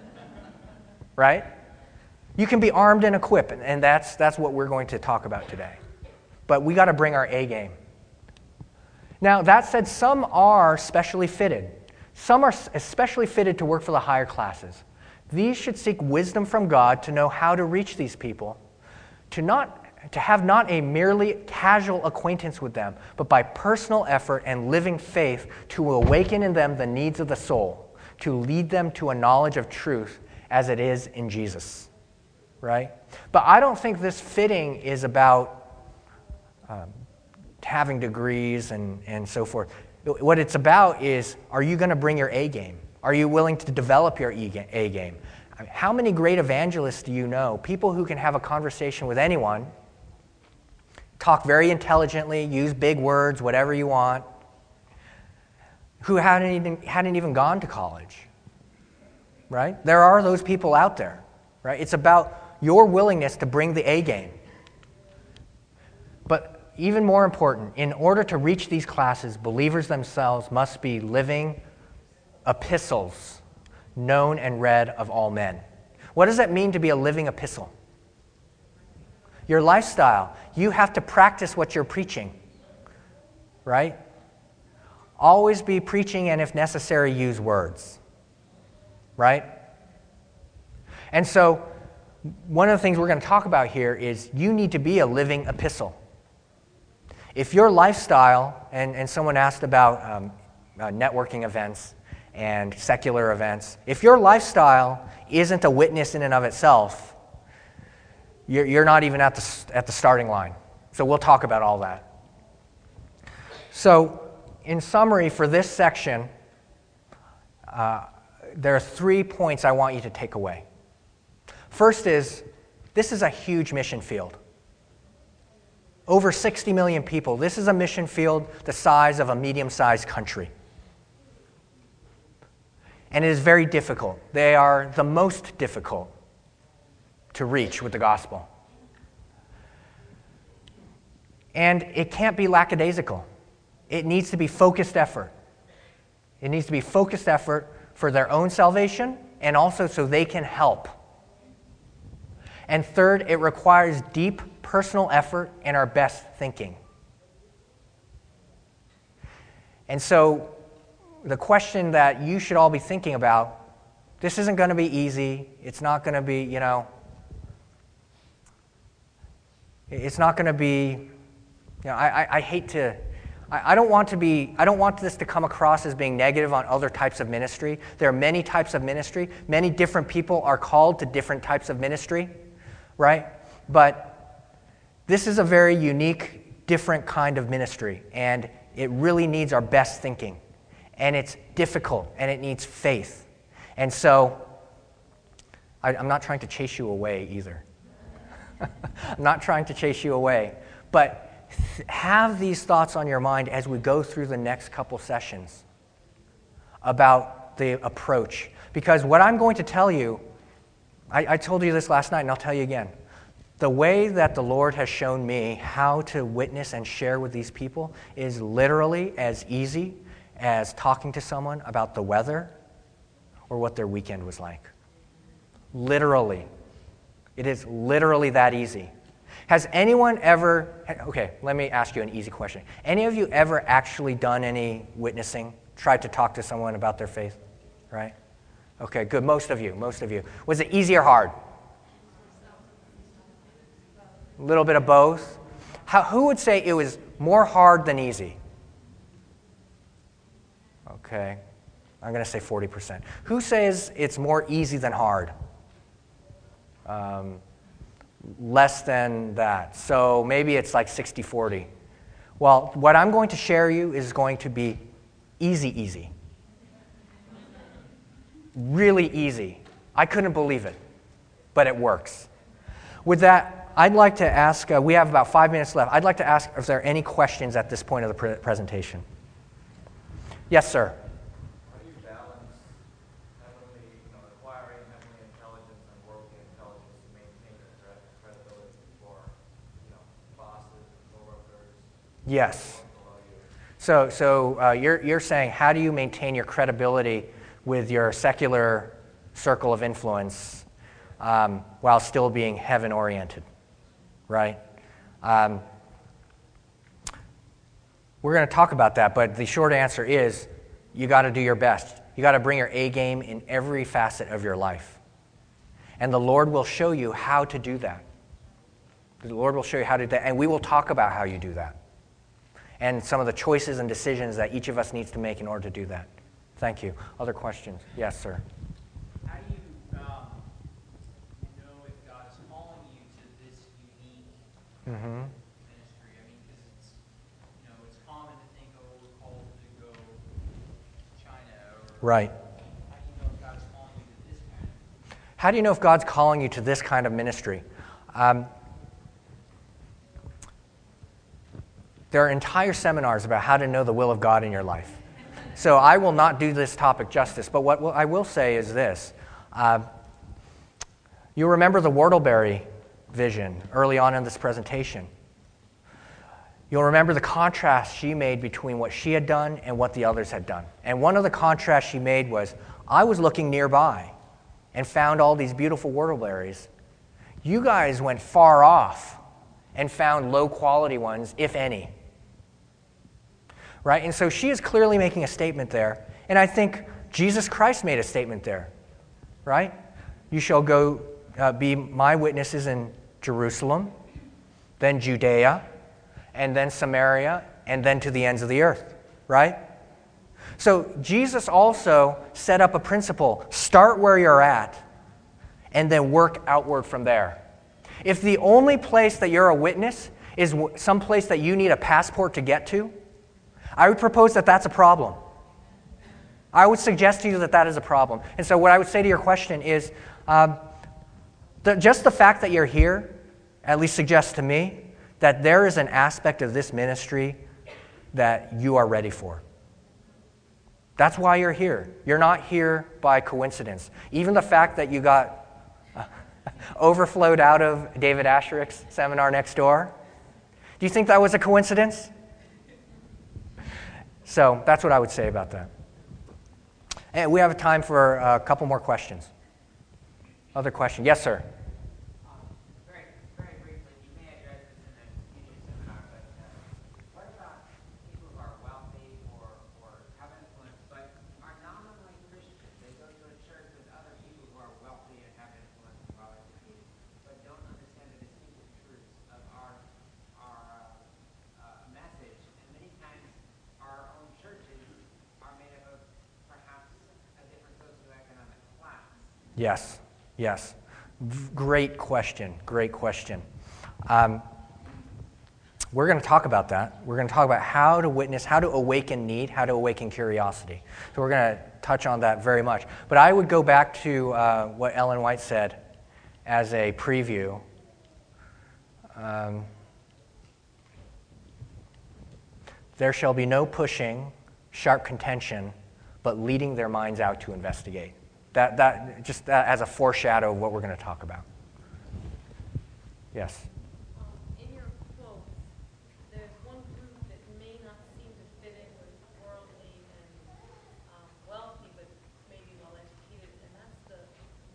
[laughs] right? You can be armed and equipped, and that's, that's what we're going to talk about today. But we got to bring our A game. Now, that said, some are specially fitted. Some are especially fitted to work for the higher classes. These should seek wisdom from God to know how to reach these people, to, not, to have not a merely casual acquaintance with them, but by personal effort and living faith to awaken in them the needs of the soul, to lead them to a knowledge of truth as it is in Jesus. Right? But I don't think this fitting is about um, having degrees and, and so forth. What it's about is are you going to bring your A game? Are you willing to develop your A game? How many great evangelists do you know? People who can have a conversation with anyone, talk very intelligently, use big words, whatever you want, who hadn't even, hadn't even gone to college. Right? There are those people out there. Right? It's about your willingness to bring the A game. Even more important, in order to reach these classes, believers themselves must be living epistles known and read of all men. What does that mean to be a living epistle? Your lifestyle. You have to practice what you're preaching, right? Always be preaching, and if necessary, use words, right? And so, one of the things we're going to talk about here is you need to be a living epistle. If your lifestyle, and, and someone asked about um, uh, networking events and secular events, if your lifestyle isn't a witness in and of itself, you're, you're not even at the, at the starting line. So we'll talk about all that. So, in summary, for this section, uh, there are three points I want you to take away. First is this is a huge mission field. Over 60 million people. This is a mission field the size of a medium sized country. And it is very difficult. They are the most difficult to reach with the gospel. And it can't be lackadaisical, it needs to be focused effort. It needs to be focused effort for their own salvation and also so they can help. And third, it requires deep personal effort and our best thinking. And so, the question that you should all be thinking about this isn't going to be easy. It's not going to be, you know, it's not going to be, you know, I, I, I hate to, I, I don't want to be, I don't want this to come across as being negative on other types of ministry. There are many types of ministry. Many different people are called to different types of ministry, right? But this is a very unique, different kind of ministry, and it really needs our best thinking. And it's difficult, and it needs faith. And so, I, I'm not trying to chase you away either. [laughs] I'm not trying to chase you away. But th- have these thoughts on your mind as we go through the next couple sessions about the approach. Because what I'm going to tell you, I, I told you this last night, and I'll tell you again. The way that the Lord has shown me how to witness and share with these people is literally as easy as talking to someone about the weather or what their weekend was like. Literally. It is literally that easy. Has anyone ever, okay, let me ask you an easy question. Any of you ever actually done any witnessing, tried to talk to someone about their faith? Right? Okay, good. Most of you, most of you. Was it easy or hard? A little bit of both. How, who would say it was more hard than easy? Okay, I'm going to say 40%. Who says it's more easy than hard? Um, less than that. So maybe it's like 60 40. Well, what I'm going to share you is going to be easy, easy. Really easy. I couldn't believe it, but it works. With that, I'd like to ask, uh, we have about five minutes left. I'd like to ask if there are any questions at this point of the pre- presentation. Yes, sir. How do you balance heavenly, you know, acquiring heavenly intelligence and worldly intelligence to maintain your cred- credibility before, you know, bosses, coworkers, Yes. So, so uh, you're, you're saying, how do you maintain your credibility with your secular circle of influence um, while still being heaven oriented? Right? Um, we're going to talk about that, but the short answer is you got to do your best. You got to bring your A game in every facet of your life. And the Lord will show you how to do that. The Lord will show you how to do that, and we will talk about how you do that and some of the choices and decisions that each of us needs to make in order to do that. Thank you. Other questions? Yes, sir. How do you um, know if God is calling you to this unique Mm-hmm. ministry? I mean, because it's you know it's common to think, oh, we're called to go to China, or Right. how do you know if God calling you to this kind of? How do you know if God's calling you to this kind of ministry? Um, There are entire seminars about how to know the will of God in your life. So I will not do this topic justice, but what I will say is this. Uh, you remember the Whortleberry vision early on in this presentation. You'll remember the contrast she made between what she had done and what the others had done. And one of the contrasts she made was I was looking nearby and found all these beautiful whortleberries. You guys went far off and found low quality ones, if any. Right? And so she is clearly making a statement there. And I think Jesus Christ made a statement there. Right? You shall go uh, be my witnesses in Jerusalem, then Judea, and then Samaria, and then to the ends of the earth. Right? So Jesus also set up a principle start where you're at, and then work outward from there. If the only place that you're a witness is some place that you need a passport to get to, I would propose that that's a problem. I would suggest to you that that is a problem. And so, what I would say to your question is um, the, just the fact that you're here at least suggests to me that there is an aspect of this ministry that you are ready for. That's why you're here. You're not here by coincidence. Even the fact that you got uh, [laughs] overflowed out of David Asscherick's seminar next door. Do you think that was a coincidence? So that's what I would say about that. And we have time for uh, a couple more questions. Other question? Yes, sir. Yes, yes. Great question. Great question. Um, we're going to talk about that. We're going to talk about how to witness, how to awaken need, how to awaken curiosity. So we're going to touch on that very much. But I would go back to uh, what Ellen White said as a preview. Um, there shall be no pushing, sharp contention, but leading their minds out to investigate. That, that just that as a foreshadow of what we're going to talk about. Yes. Um, in your quotes, there's one group that may not seem to fit in with worldly and um, wealthy, but maybe well educated, and that's the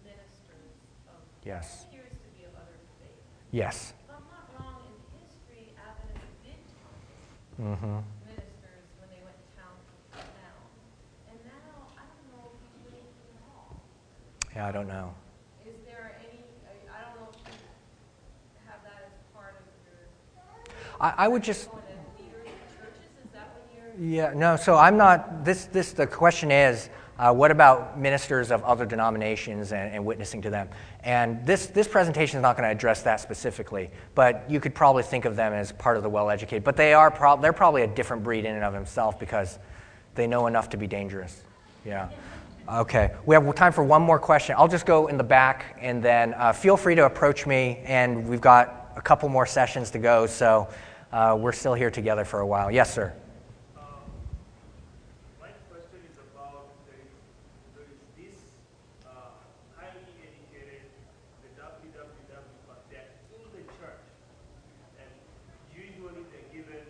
ministers of yes. appears to be of other faith. Yes. If I'm not wrong, in history, Adventists did talk Mm-hmm. ministers when they went town to town, and now I don't know if you do anything at all. Yeah, I don't know. Is there any? I, don't know if you have that as part of your I, I would just. going to leaders of churches. Is that what you're? Yeah, no, so I'm not. This, this the question is uh, what about ministers of other denominations and, and witnessing to them? And this, this presentation is not going to address that specifically, but you could probably think of them as part of the well educated. But they are prob- they're probably a different breed in and of themselves because they know enough to be dangerous. Yeah. Okay, we have time for one more question. I'll just go in the back and then uh, feel free to approach me, and we've got a couple more sessions to go, so uh, we're still here together for a while. Yes, sir. My question is about there is, there is this uh, highly educated, the WWW, but they're in the church, and usually they're given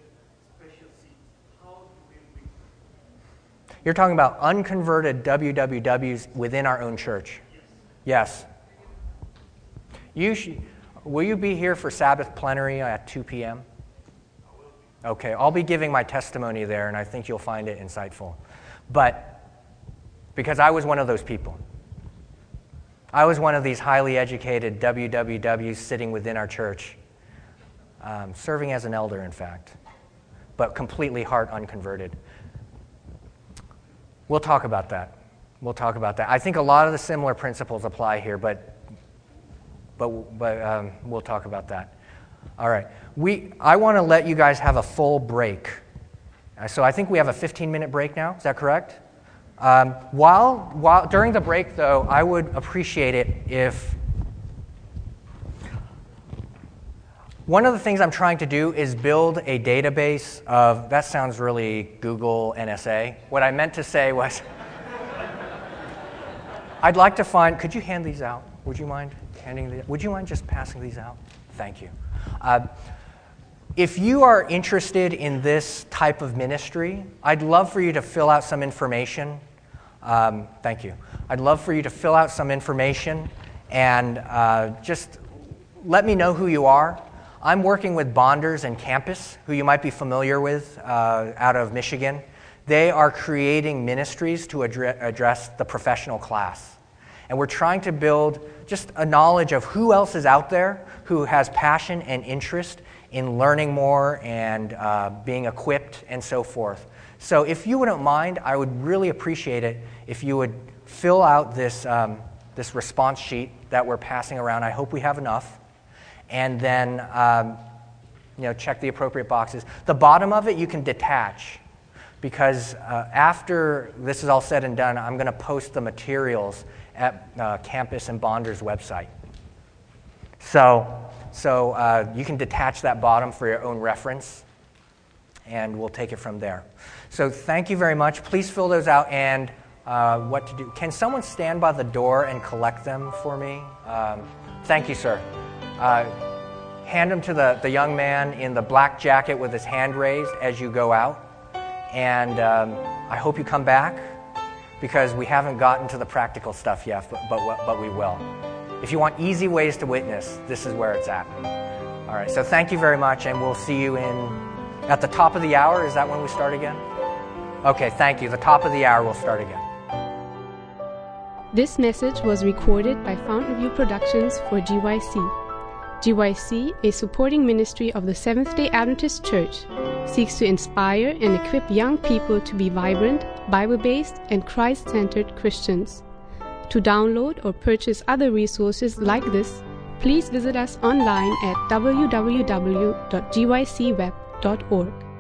special seats. How do we reach them? You're talking about unconverted WWWs within our own church. Yes. You sh- will you be here for Sabbath plenary at 2 p.m.? Okay, I'll be giving my testimony there, and I think you'll find it insightful. But because I was one of those people, I was one of these highly educated WWWs sitting within our church, um, serving as an elder, in fact, but completely heart unconverted. We'll talk about that. We'll talk about that. I think a lot of the similar principles apply here, but, but, but um, we'll talk about that. All right. We, I want to let you guys have a full break. Uh, So I think we have a 15 minute break now. Is that correct? Um, while, while, during the break, though, I would appreciate it if one of the things I'm trying to do is build a database of, that sounds really Google NSA. What I meant to say was, [laughs] I'd like to find, could you hand these out? Would you mind handing these? Would you mind just passing these out? Thank you. Uh, if you are interested in this type of ministry, I'd love for you to fill out some information. Um, thank you. I'd love for you to fill out some information and uh, just let me know who you are. I'm working with Bonders and Campus, who you might be familiar with uh, out of Michigan. They are creating ministries to address, the professional class. And we're trying to build just a knowledge of who else is out there who has passion and interest in learning more and uh, being equipped and so forth. So, if you wouldn't mind, I would really appreciate it if you would fill out this, um, this response sheet that we're passing around. I hope we have enough. And then, um, you know, check the appropriate boxes. The bottom of it you can detach because uh, after this is all said and done, I'm going to post the materials at uh, Campus and Bonder's website. So, so uh, you can detach that bottom for your own reference, and we'll take it from there. So thank you very much. Please fill those out and uh, what to do. Can someone stand by the door and collect them for me? Um, thank you, sir. Uh, hand them to the, the young man in the black jacket with his hand raised as you go out. And um, I hope you come back because we haven't gotten to the practical stuff yet, but, but, but we will. If you want easy ways to witness, this is where it's at. All right, so thank you very much, and we'll see you in at the top of the hour. Is that when we start again? Okay, thank you. The top of the hour, we'll start again. This message was recorded by Fountain View Productions for GYC. GYC, a supporting ministry of the Seventh day Adventist Church, seeks to inspire and equip young people to be vibrant, Bible based, and Christ centered Christians. To download or purchase other resources like this, please visit us online at www.gycweb.org.